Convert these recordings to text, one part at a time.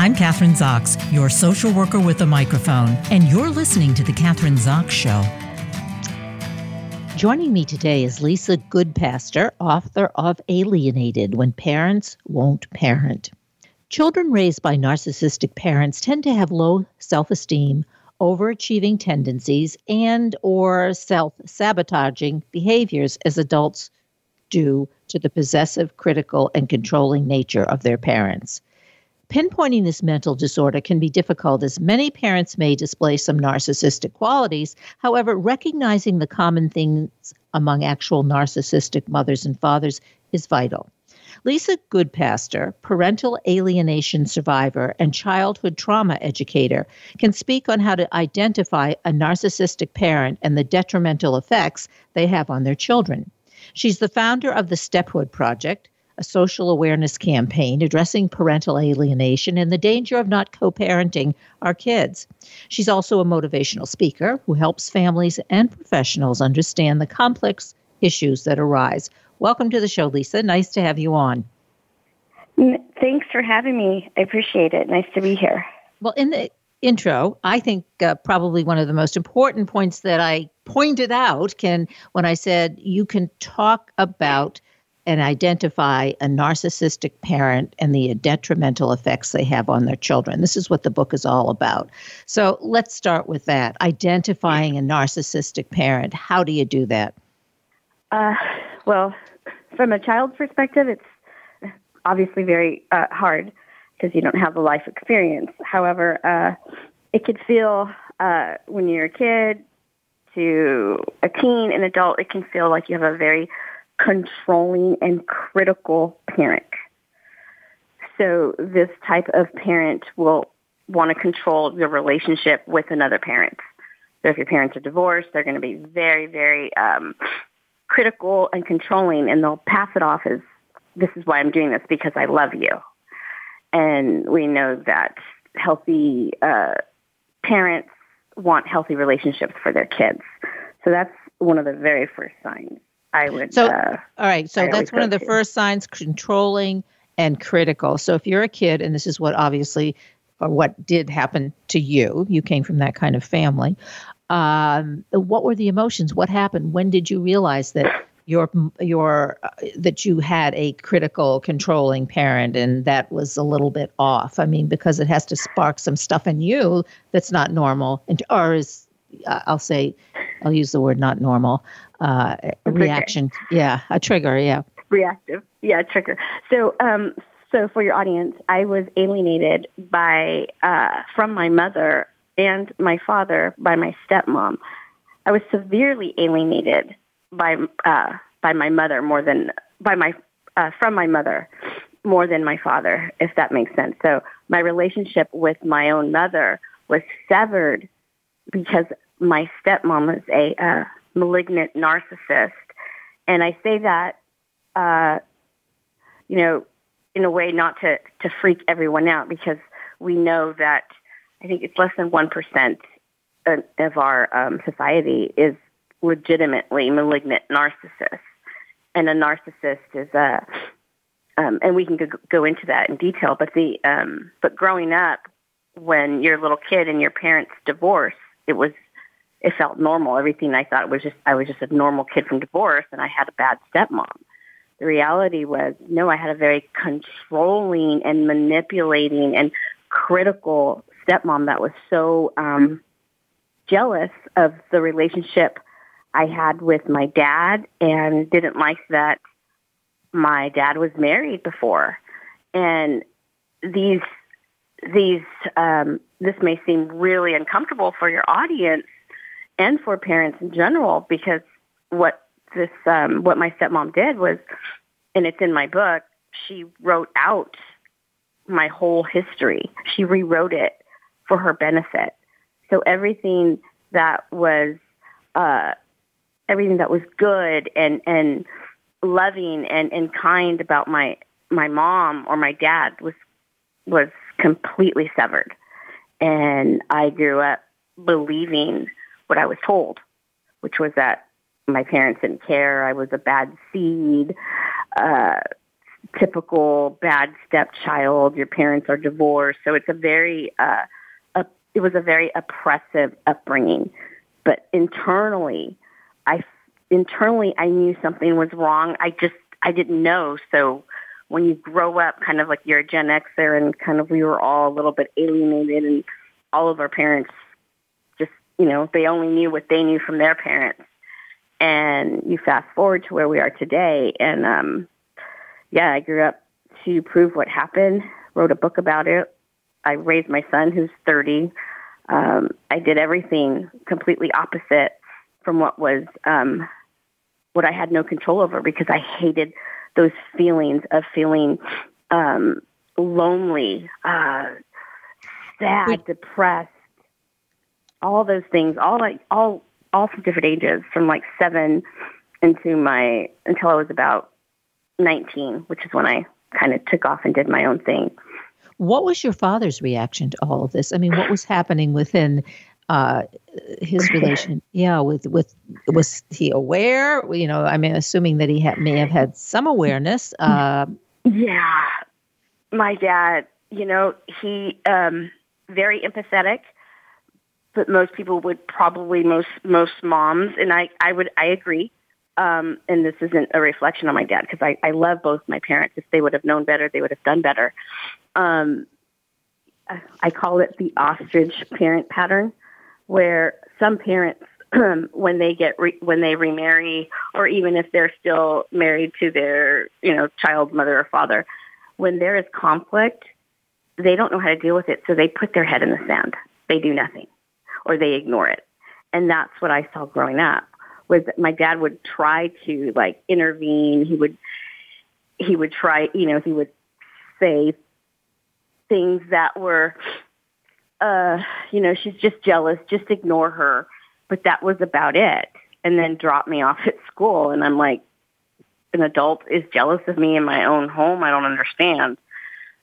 I'm Kathryn Zox, your social worker with a microphone, and you're listening to The Kathryn Zox Show. Joining me today is Lisa Goodpaster, author of Alienated When Parents Won't Parent. Children raised by narcissistic parents tend to have low self-esteem, overachieving tendencies, and or self-sabotaging behaviors as adults due to the possessive, critical, and controlling nature of their parents. Pinpointing this mental disorder can be difficult as many parents may display some narcissistic qualities. However, recognizing the common things among actual narcissistic mothers and fathers is vital. Lisa Goodpaster, parental alienation survivor and childhood trauma educator, can speak on how to identify a narcissistic parent and the detrimental effects they have on their children. She's the founder of the Stephood Project, a social awareness campaign addressing parental alienation and the danger of not co parenting our kids. She's also a motivational speaker who helps families and professionals understand the complex issues that arise. Welcome to the show, Lisa. Nice to have you on. Thanks for having me. I appreciate it. Nice to be here. Well, in the intro, I think uh, probably one of the most important points that I pointed out can when I said you can talk about and identify a narcissistic parent and the detrimental effects they have on their children. This is what the book is all about. So let's start with that identifying a narcissistic parent. How do you do that? Uh, well, from a child's perspective, it's obviously very uh, hard because you don't have the life experience. However, uh, it could feel uh, when you're a kid to a teen, an adult, it can feel like you have a very controlling and critical parent. So this type of parent will want to control your relationship with another parent. So if your parents are divorced, they're going to be very, very um, critical and controlling, and they'll pass it off as, this is why I'm doing this, because I love you. And we know that healthy uh, parents want healthy relationships for their kids. So that's one of the very first signs. I would. So, uh, all right. So I that's one of the to. first signs controlling and critical. So if you're a kid, and this is what obviously, or what did happen to you, you came from that kind of family. Um, what were the emotions? What happened? When did you realize that your your uh, that you had a critical, controlling parent, and that was a little bit off? I mean, because it has to spark some stuff in you that's not normal, and or is uh, I'll say, I'll use the word not normal, uh, reaction. Yeah, a trigger. Yeah. Reactive. Yeah, trigger. So, um, so for your audience, I was alienated by uh, from my mother and my father by my stepmom. I was severely alienated by uh, by my mother more than by my uh, from my mother more than my father, if that makes sense. So my relationship with my own mother was severed because my stepmom was a uh, malignant narcissist. And I say that, uh, you know, in a way not to, to freak everyone out because we know that I think it's less than 1% of our um, society is legitimately malignant narcissists. And a narcissist is a, um, and we can go, go into that in detail, but the, um, but growing up when you're a little kid and your parents divorce, it was it felt normal. Everything I thought was just I was just a normal kid from divorce, and I had a bad stepmom. The reality was, no, I had a very controlling and manipulating and critical stepmom that was so um, jealous of the relationship I had with my dad, and didn't like that my dad was married before, and these these um, this may seem really uncomfortable for your audience and for parents in general because what this um, what my stepmom did was, and it's in my book. She wrote out my whole history. She rewrote it for her benefit. So everything that was uh, everything that was good and and loving and, and kind about my my mom or my dad was was completely severed. And I grew up believing what I was told, which was that my parents didn't care. I was a bad seed. Uh, typical bad stepchild. Your parents are divorced, so it's a very uh, a, it was a very oppressive upbringing. But internally, I internally I knew something was wrong. I just I didn't know. So when you grow up, kind of like you're a Gen Xer, and kind of we were all a little bit alienated, and all of our parents you know they only knew what they knew from their parents. And you fast forward to where we are today, and um, yeah, I grew up to prove what happened. Wrote a book about it. I raised my son, who's 30. Um, I did everything completely opposite from what was um, what I had no control over because I hated those feelings of feeling um, lonely, uh, sad, depressed, all those things, all like all all from different ages, from like seven into my until I was about nineteen, which is when I kind of took off and did my own thing. What was your father's reaction to all of this? I mean, what was happening within uh, his relation? Yeah, with with was he aware? You know, I mean, assuming that he had, may have had some awareness. Uh, yeah, my dad. You know, he um, very empathetic, but most people would probably most most moms, and I I would I agree. Um, and this isn't a reflection on my dad because I, I love both my parents. If they would have known better, they would have done better. Um, I call it the ostrich parent pattern, where some parents, when they get re- when they remarry, or even if they're still married to their you know child's mother or father, when there is conflict, they don't know how to deal with it, so they put their head in the sand. They do nothing, or they ignore it, and that's what I saw growing up. Was that my dad would try to like intervene. He would he would try, you know, he would say things that were, uh, you know, she's just jealous, just ignore her. But that was about it. And then drop me off at school. And I'm like, an adult is jealous of me in my own home. I don't understand.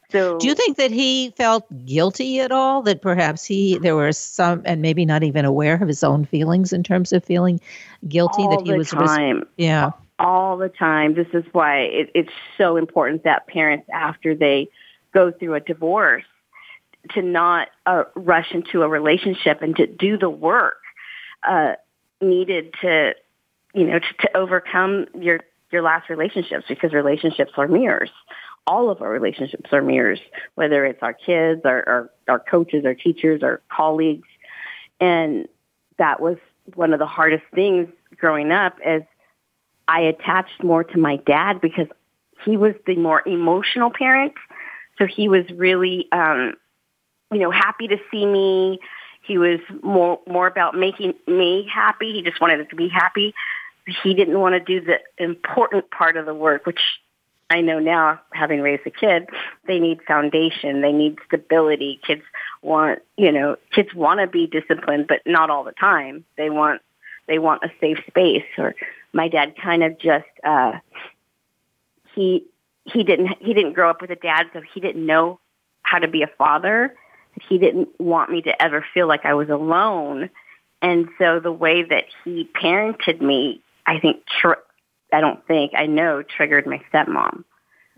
So, do you think that he felt guilty at all? That perhaps he there were some, and maybe not even aware of his own feelings in terms of feeling guilty that he the was. Time. Res- yeah, all the time. This is why it, it's so important that parents, after they go through a divorce to not uh, rush into a relationship and to do the work uh, needed to, you know, to, to overcome your your last relationships because relationships are mirrors. All of our relationships are mirrors, whether it's our kids, our, our, our coaches, our teachers, our colleagues. And that was one of the hardest things growing up is I attached more to my dad because he was the more emotional parent so he was really, um, you know, happy to see me. He was more more about making me happy. He just wanted to be happy. He didn't want to do the important part of the work, which I know now, having raised a kid, they need foundation. They need stability. Kids want, you know, kids want to be disciplined, but not all the time. They want, they want a safe space. Or my dad kind of just, uh, he he didn't he didn't grow up with a dad, so he didn't know how to be a father. He didn't want me to ever feel like I was alone. And so the way that he parented me, I think, tr- I don't think, I know, triggered my stepmom.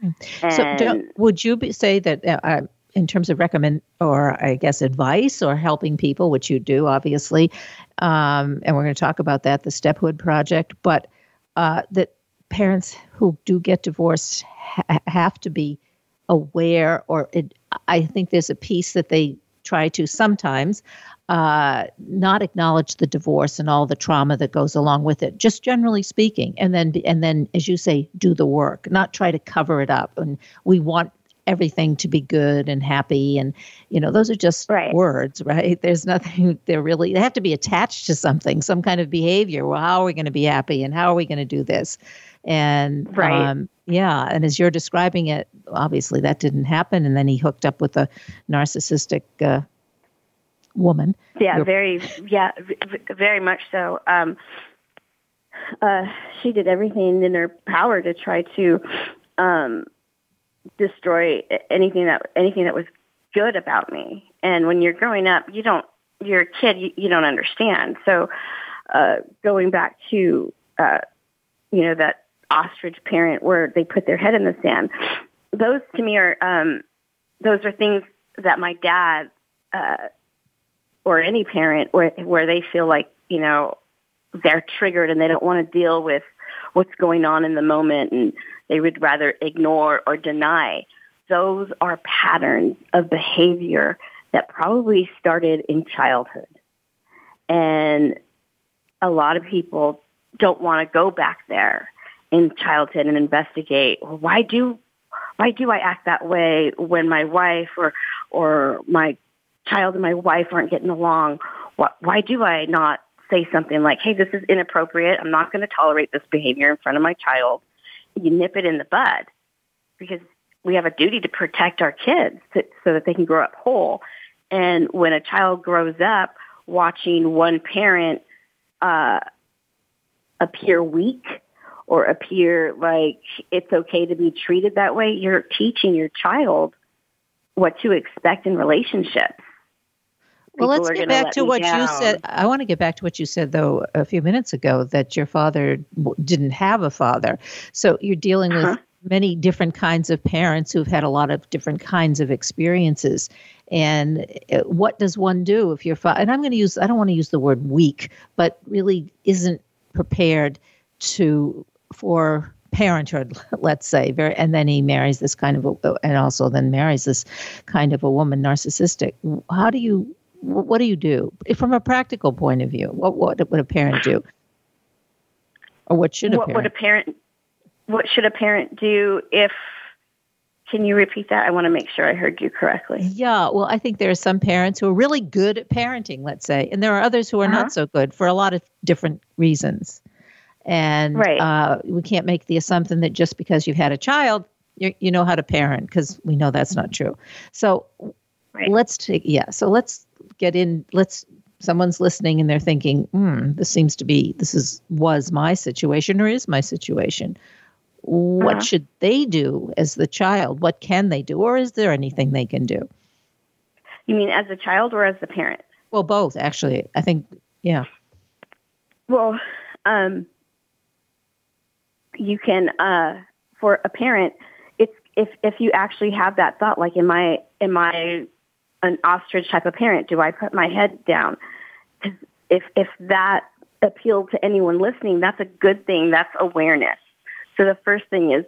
And so, would you be, say that uh, uh, in terms of recommend or I guess advice or helping people, which you do obviously, um, and we're going to talk about that, the Stephood Project, but uh, that parents who do get divorced ha- have to be aware, or it, I think there's a piece that they try to sometimes uh, not acknowledge the divorce and all the trauma that goes along with it, just generally speaking, and then and then, as you say, do the work, not try to cover it up. And we want everything to be good and happy and you know those are just right. words right there's nothing they're really they have to be attached to something some kind of behavior well how are we going to be happy and how are we going to do this and right. um, yeah, and as you're describing it, obviously that didn't happen, and then he hooked up with a narcissistic uh, woman. Yeah, very, yeah, very much so. Um, uh, she did everything in her power to try to um, destroy anything that anything that was good about me. And when you're growing up, you don't. You're a kid. You, you don't understand. So, uh, going back to uh, you know that ostrich parent where they put their head in the sand. Those to me are um, those are things that my dad uh, or any parent where where they feel like you know they're triggered and they don't want to deal with what's going on in the moment and they would rather ignore or deny. Those are patterns of behavior that probably started in childhood. And a lot of people don't want to go back there in childhood and investigate why do why do I act that way when my wife or or my child and my wife aren't getting along? Why, why do I not say something like, "Hey, this is inappropriate. I'm not going to tolerate this behavior in front of my child." You nip it in the bud because we have a duty to protect our kids so, so that they can grow up whole. And when a child grows up watching one parent uh, appear weak or appear like it's okay to be treated that way, you're teaching your child what to expect in relationships. Well, let's get back to what down. you said. I want to get back to what you said, though, a few minutes ago that your father didn't have a father. So you're dealing uh-huh. with many different kinds of parents who've had a lot of different kinds of experiences. And uh, what does one do if your father, and I'm going to use, I don't want to use the word weak, but really isn't prepared to, for parenthood, let's say, very, and then he marries this kind of, a, and also then marries this kind of a woman, narcissistic. How do you, what do you do from a practical point of view? What, what would a parent do? Or what should a what parent? would a parent what should a parent do if can you repeat that? I want to make sure I heard you correctly. Yeah, well, I think there are some parents who are really good at parenting, let's say, and there are others who are uh-huh. not so good for a lot of different reasons. And right. uh, we can't make the assumption that just because you've had a child, you, you know how to parent, because we know that's not true. So right. let's take, yeah, so let's get in, let's someone's listening and they're thinking, hmm, this seems to be, this is, was my situation or is my situation what uh-huh. should they do as the child? What can they do? Or is there anything they can do? You mean as a child or as the parent? Well, both, actually. I think, yeah. Well, um, you can, uh, for a parent, it's if if you actually have that thought, like, am I am I an ostrich type of parent? Do I put my head down? If if that appealed to anyone listening, that's a good thing. That's awareness. So the first thing is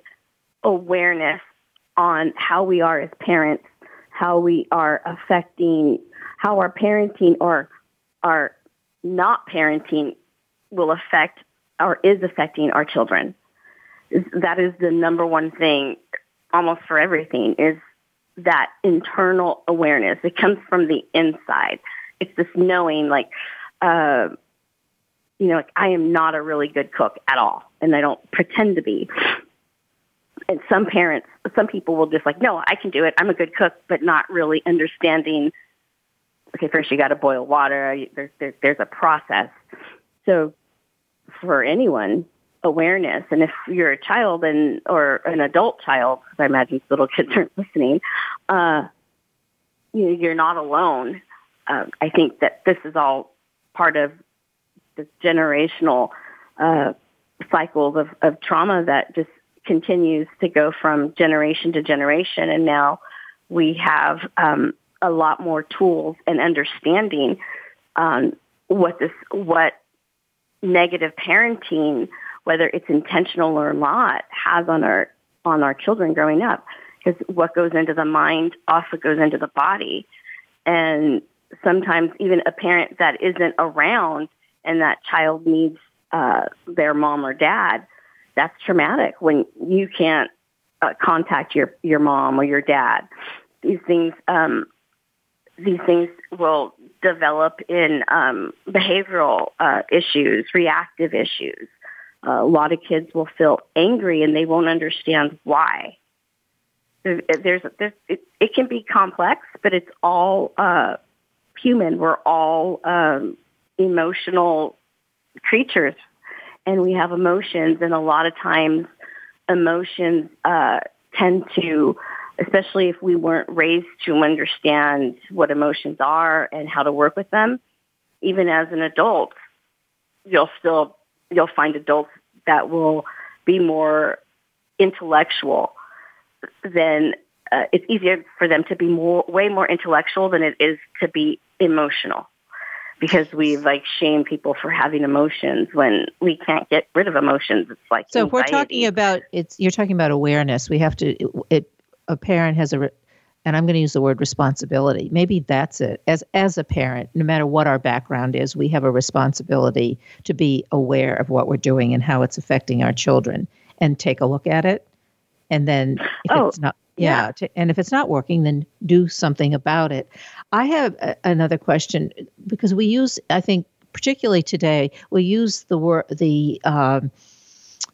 awareness on how we are as parents, how we are affecting, how our parenting or our not parenting will affect or is affecting our children. That is the number one thing almost for everything is that internal awareness. It comes from the inside. It's this knowing like, uh, you know, like I am not a really good cook at all and I don't pretend to be. And some parents, some people will just like, no, I can do it. I'm a good cook, but not really understanding. Okay, first you got to boil water. There's, there's there's a process. So for anyone, awareness. And if you're a child and or an adult child, because I imagine little kids aren't listening, uh, you're not alone. Uh, I think that this is all part of this generational uh, cycles of, of trauma that just continues to go from generation to generation. And now we have um, a lot more tools and understanding um, what this what negative parenting, whether it's intentional or not, has on our on our children growing up. Because what goes into the mind also goes into the body, and sometimes even a parent that isn't around and that child needs uh, their mom or dad, that's traumatic when you can't uh, contact your your mom or your dad. These things um, these things will develop in um, behavioral uh, issues, reactive issues. A lot of kids will feel angry and they won't understand why. There's, there's it, it can be complex, but it's all uh, human. We're all um, emotional creatures and we have emotions and a lot of times emotions uh, tend to especially if we weren't raised to understand what emotions are and how to work with them even as an adult you'll still you'll find adults that will be more intellectual than uh, it's easier for them to be more way more intellectual than it is to be emotional. Because we like shame people for having emotions. When we can't get rid of emotions it's like so anxiety. if we're talking about it's you're talking about awareness. We have to it, it a parent has a and I'm going to use the word responsibility. Maybe that's it. As as a parent, no matter what our background is, we have a responsibility to be aware of what we're doing and how it's affecting our children and take a look at it. And then if oh, it's not yeah, yeah. To, and if it's not working, then do something about it. I have a, another question because we use I think particularly today we use the word the um,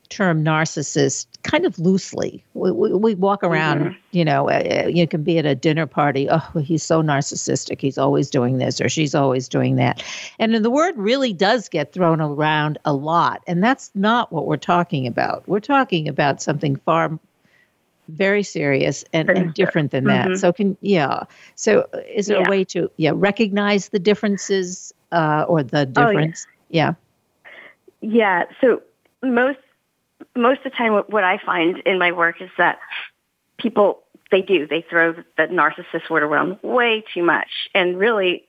term narcissist kind of loosely. We, we, we walk around, mm-hmm. you know, uh, you can be at a dinner party. Oh, he's so narcissistic. He's always doing this or she's always doing that. And the word really does get thrown around a lot. And that's not what we're talking about. We're talking about something far very serious and, and different than that. Mm-hmm. So can yeah. So uh, is there yeah. a way to yeah recognize the differences uh, or the difference? Oh, yeah. yeah. Yeah. So most most of the time what I find in my work is that people, they do, they throw the narcissist word around way too much. And really,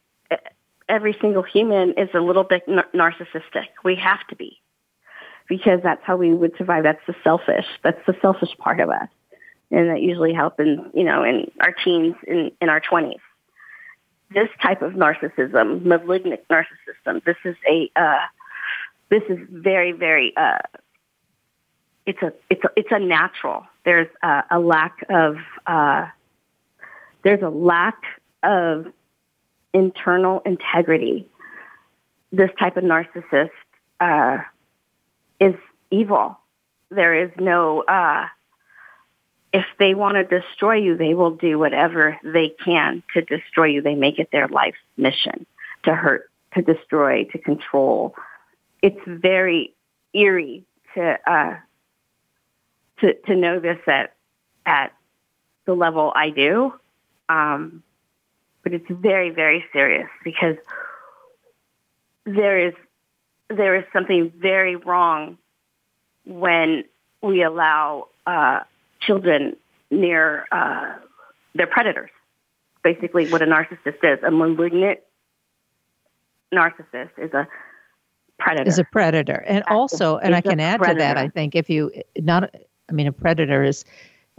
every single human is a little bit narcissistic. We have to be because that's how we would survive. That's the selfish. That's the selfish part of us. And that usually happens, you know, in our teens, in, in our 20s. This type of narcissism, malignant narcissism, this is a, uh, this is very, very, uh, it's a it's a, it's a natural. There's a, a lack of uh, there's a lack of internal integrity. This type of narcissist uh, is evil. There is no uh, if they want to destroy you, they will do whatever they can to destroy you. They make it their life's mission to hurt, to destroy, to control. It's very eerie to uh, to, to know this at, at the level I do. Um, but it's very, very serious because there is, there is something very wrong when we allow, uh, children near, uh, their predators. Basically what a narcissist is. A malignant narcissist is a predator. Is a predator. And also, and I can add predator. to that, I think if you not I mean, a predator is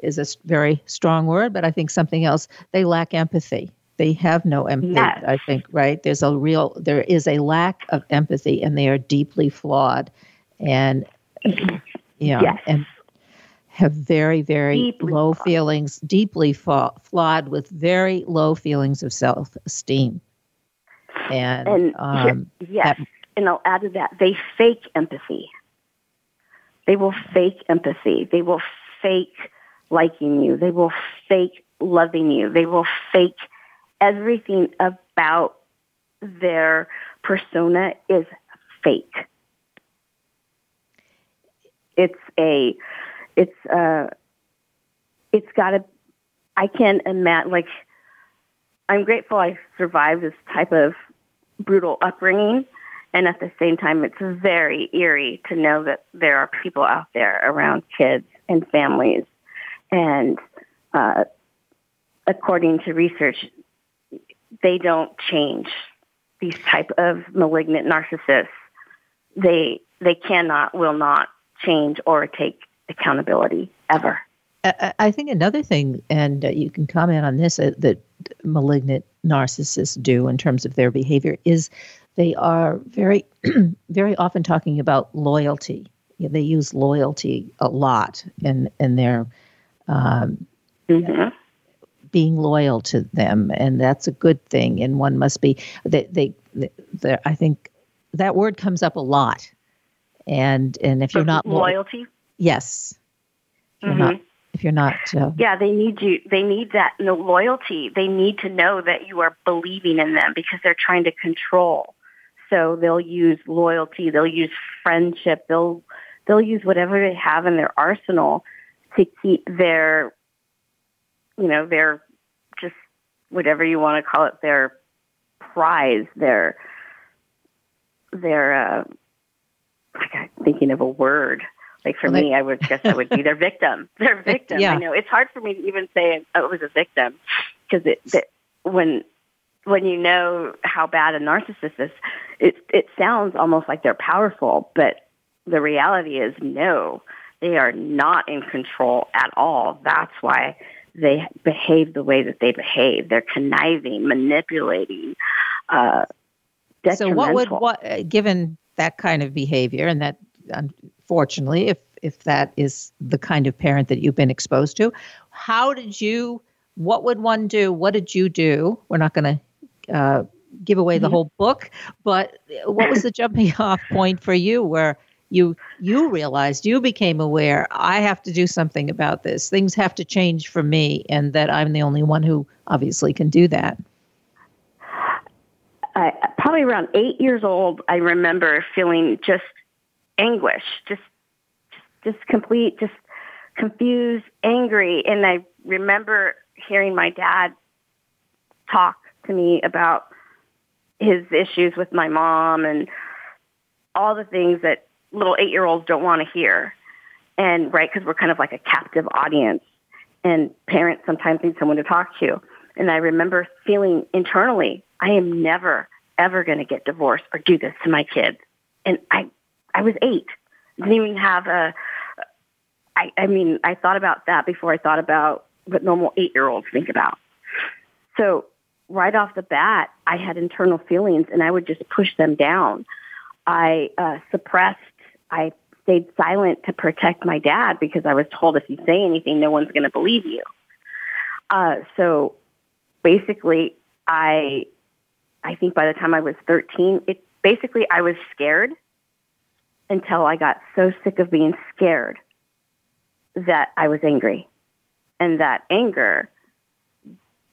is a very strong word, but I think something else. They lack empathy. They have no empathy. Yes. I think right. There's a real there is a lack of empathy, and they are deeply flawed, and you know, yes. and have very very deeply low flawed. feelings, deeply fa- flawed with very low feelings of self esteem. And, and um, yes, that, and I'll add to that, they fake empathy. They will fake empathy. They will fake liking you. They will fake loving you. They will fake everything about their persona is fake. It's a, it's a, it's got to, I can't imagine, like, I'm grateful I survived this type of brutal upbringing and at the same time, it's very eerie to know that there are people out there around kids and families. And uh, according to research, they don't change. These type of malignant narcissists, they they cannot, will not change or take accountability ever. I think another thing, and uh, you can comment on this, uh, that malignant narcissists do in terms of their behavior is they are very, very often talking about loyalty. They use loyalty a lot in in their um, mm-hmm. being loyal to them, and that's a good thing. And one must be they they, they I think that word comes up a lot. And and if you're not lo- loyalty, yes, if you're mm-hmm. not if you're not uh, yeah they need you they need that loyalty they need to know that you are believing in them because they're trying to control so they'll use loyalty, they'll use friendship, they'll they'll use whatever they have in their arsenal to keep their you know, their just whatever you want to call it, their prize, their their uh I'm thinking of a word. Like for well, me, I would guess I would be their victim. Their victim. Yeah. I know it's hard for me to even say I was a victim because it, it when when you know how bad a narcissist is, it it sounds almost like they're powerful, but the reality is no, they are not in control at all. That's why they behave the way that they behave. They're conniving, manipulating. Uh, so, what would what uh, given that kind of behavior, and that unfortunately, if if that is the kind of parent that you've been exposed to, how did you? What would one do? What did you do? We're not going to uh, give away the mm-hmm. whole book, but what was the jumping off point for you where you you realized you became aware i have to do something about this things have to change for me and that i'm the only one who obviously can do that uh, probably around eight years old i remember feeling just anguish just just, just complete just confused angry and i remember hearing my dad talk to me about his issues with my mom and all the things that little eight year olds don't want to hear. And right, because we're kind of like a captive audience and parents sometimes need someone to talk to. And I remember feeling internally, I am never, ever going to get divorced or do this to my kids. And I, I was eight. Didn't even have a, I, I mean, I thought about that before I thought about what normal eight year olds think about. So right off the bat, I had internal feelings and I would just push them down. I uh, suppressed I stayed silent to protect my dad because I was told if you say anything, no one's going to believe you. Uh, so basically, I, I think by the time I was 13, it basically I was scared until I got so sick of being scared that I was angry. And that anger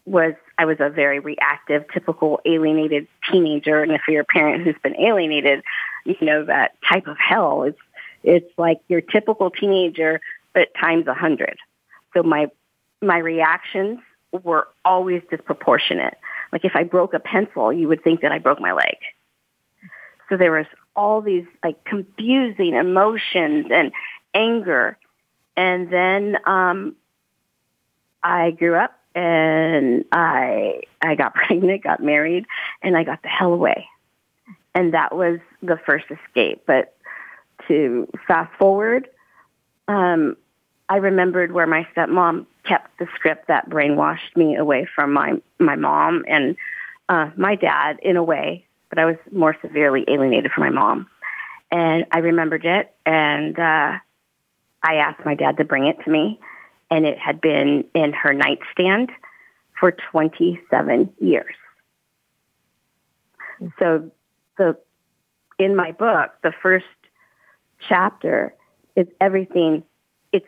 was, I was a very reactive, typical alienated teenager. And if you're a parent who's been alienated, you know, that type of hell. It's, it's like your typical teenager, but times a hundred. So my, my reactions were always disproportionate. Like if I broke a pencil, you would think that I broke my leg. So there was all these like confusing emotions and anger. And then, um, I grew up and I, I got pregnant, got married, and I got the hell away and that was the first escape. But to fast forward, um, I remembered where my stepmom kept the script that brainwashed me away from my my mom and uh, my dad in a way, but I was more severely alienated from my mom. And I remembered it, and uh, I asked my dad to bring it to me, and it had been in her nightstand for 27 years. So the in my book, the first chapter is everything. It's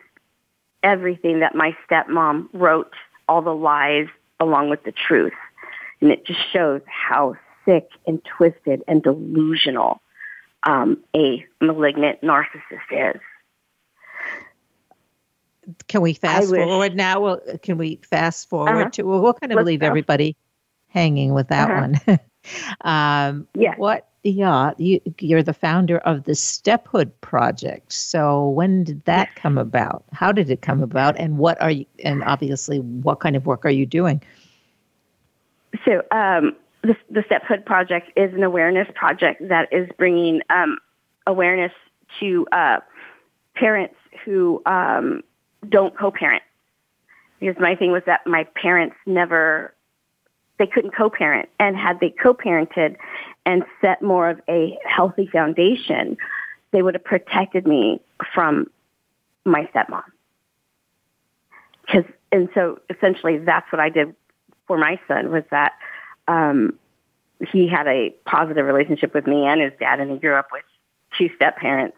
everything that my stepmom wrote, all the lies along with the truth, and it just shows how sick and twisted and delusional um, a malignant narcissist is. Can we fast forward now? Well, can we fast forward uh-huh. to? Well, we'll kind of Let's leave go. everybody hanging with that uh-huh. one. um, yeah. What yeah, you, you're the founder of the Stephood Project. So when did that come about? How did it come about? And what are you? And obviously, what kind of work are you doing? So um, the, the Stephood Project is an awareness project that is bringing um, awareness to uh, parents who um, don't co-parent. Because my thing was that my parents never they couldn't co-parent and had they co-parented and set more of a healthy foundation, they would have protected me from my stepmom. Cause, and so essentially that's what I did for my son was that, um, he had a positive relationship with me and his dad and he grew up with two step parents,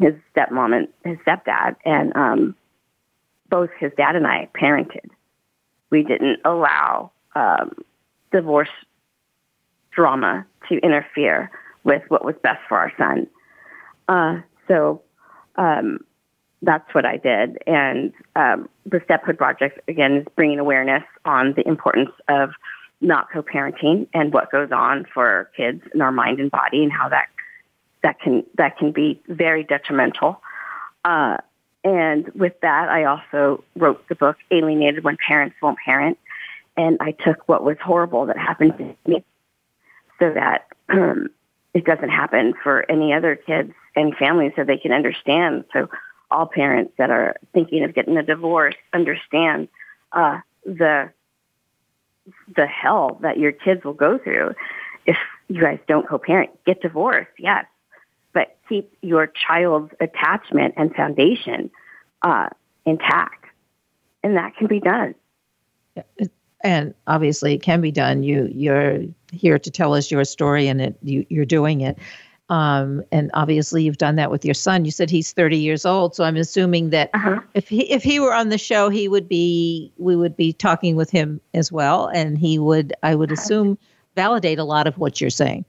his stepmom and his stepdad. And, um, both his dad and I parented. We didn't allow, um, divorce drama to interfere with what was best for our son. Uh, so um, that's what I did. And um, the Stephood Project, again, is bringing awareness on the importance of not co-parenting and what goes on for kids in our mind and body and how that that can that can be very detrimental. Uh, and with that, I also wrote the book Alienated When Parents Won't Parent. And I took what was horrible that happened to me so that um, it doesn't happen for any other kids and families so they can understand. So all parents that are thinking of getting a divorce understand uh, the the hell that your kids will go through if you guys don't co-parent. Get divorced, yes, but keep your child's attachment and foundation uh, intact, and that can be done. And obviously, it can be done. You you're here to tell us your story, and it you, you're doing it. Um, and obviously, you've done that with your son. You said he's 30 years old, so I'm assuming that uh-huh. if he if he were on the show, he would be we would be talking with him as well, and he would I would assume validate a lot of what you're saying.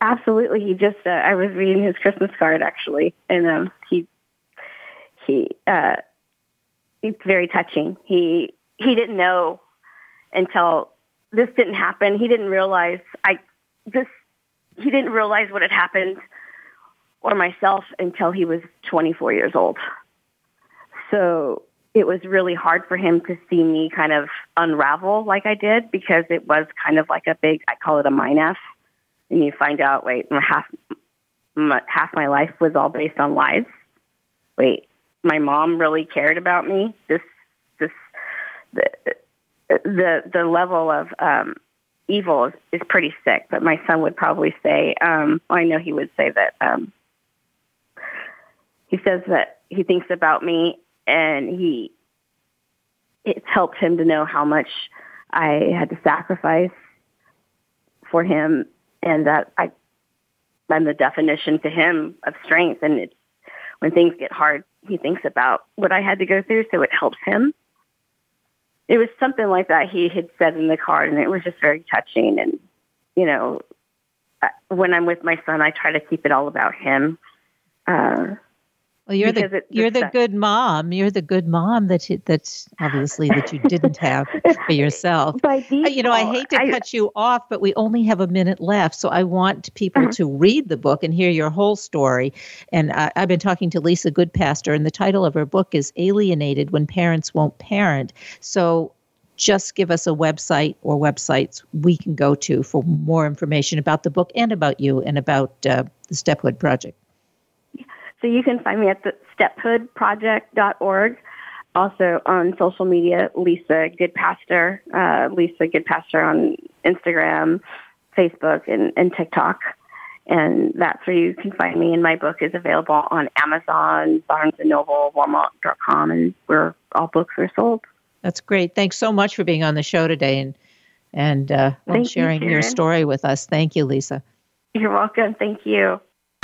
Absolutely, he just uh, I was reading his Christmas card actually, and um, he he uh, it's very touching. He he didn't know until this didn't happen. He didn't realize I this he didn't realize what had happened or myself until he was 24 years old. So it was really hard for him to see me kind of unravel like I did because it was kind of like a big, I call it a mine F. And you find out, wait, half, half my life was all based on lies. Wait, my mom really cared about me. This, this, the, the, the level of, um, evil is, is pretty sick, but my son would probably say, um, I know he would say that, um, he says that he thinks about me and he, it's helped him to know how much I had to sacrifice for him and that I, I'm the definition to him of strength. And it's, when things get hard, he thinks about what I had to go through, so it helps him it was something like that he had said in the card, and it was just very touching. And you know, when I'm with my son, I try to keep it all about him. Uh, well, you're the you're the good mom. You're the good mom that you, that's obviously that you didn't have for yourself. Default, you know, I hate to I, cut you off, but we only have a minute left, so I want people uh-huh. to read the book and hear your whole story. And I, I've been talking to Lisa Goodpaster, and the title of her book is "Alienated: When Parents Won't Parent." So just give us a website or websites we can go to for more information about the book and about you and about uh, the Stephood Project. So you can find me at the stephoodproject.org. Also on social media, Lisa Goodpaster, uh, Lisa Goodpaster on Instagram, Facebook, and, and TikTok. And that's where you can find me. And my book is available on Amazon, Barnes & Noble, Walmart.com, and where all books are sold. That's great. Thanks so much for being on the show today and and uh, sharing you, your story with us. Thank you, Lisa. You're welcome. Thank you.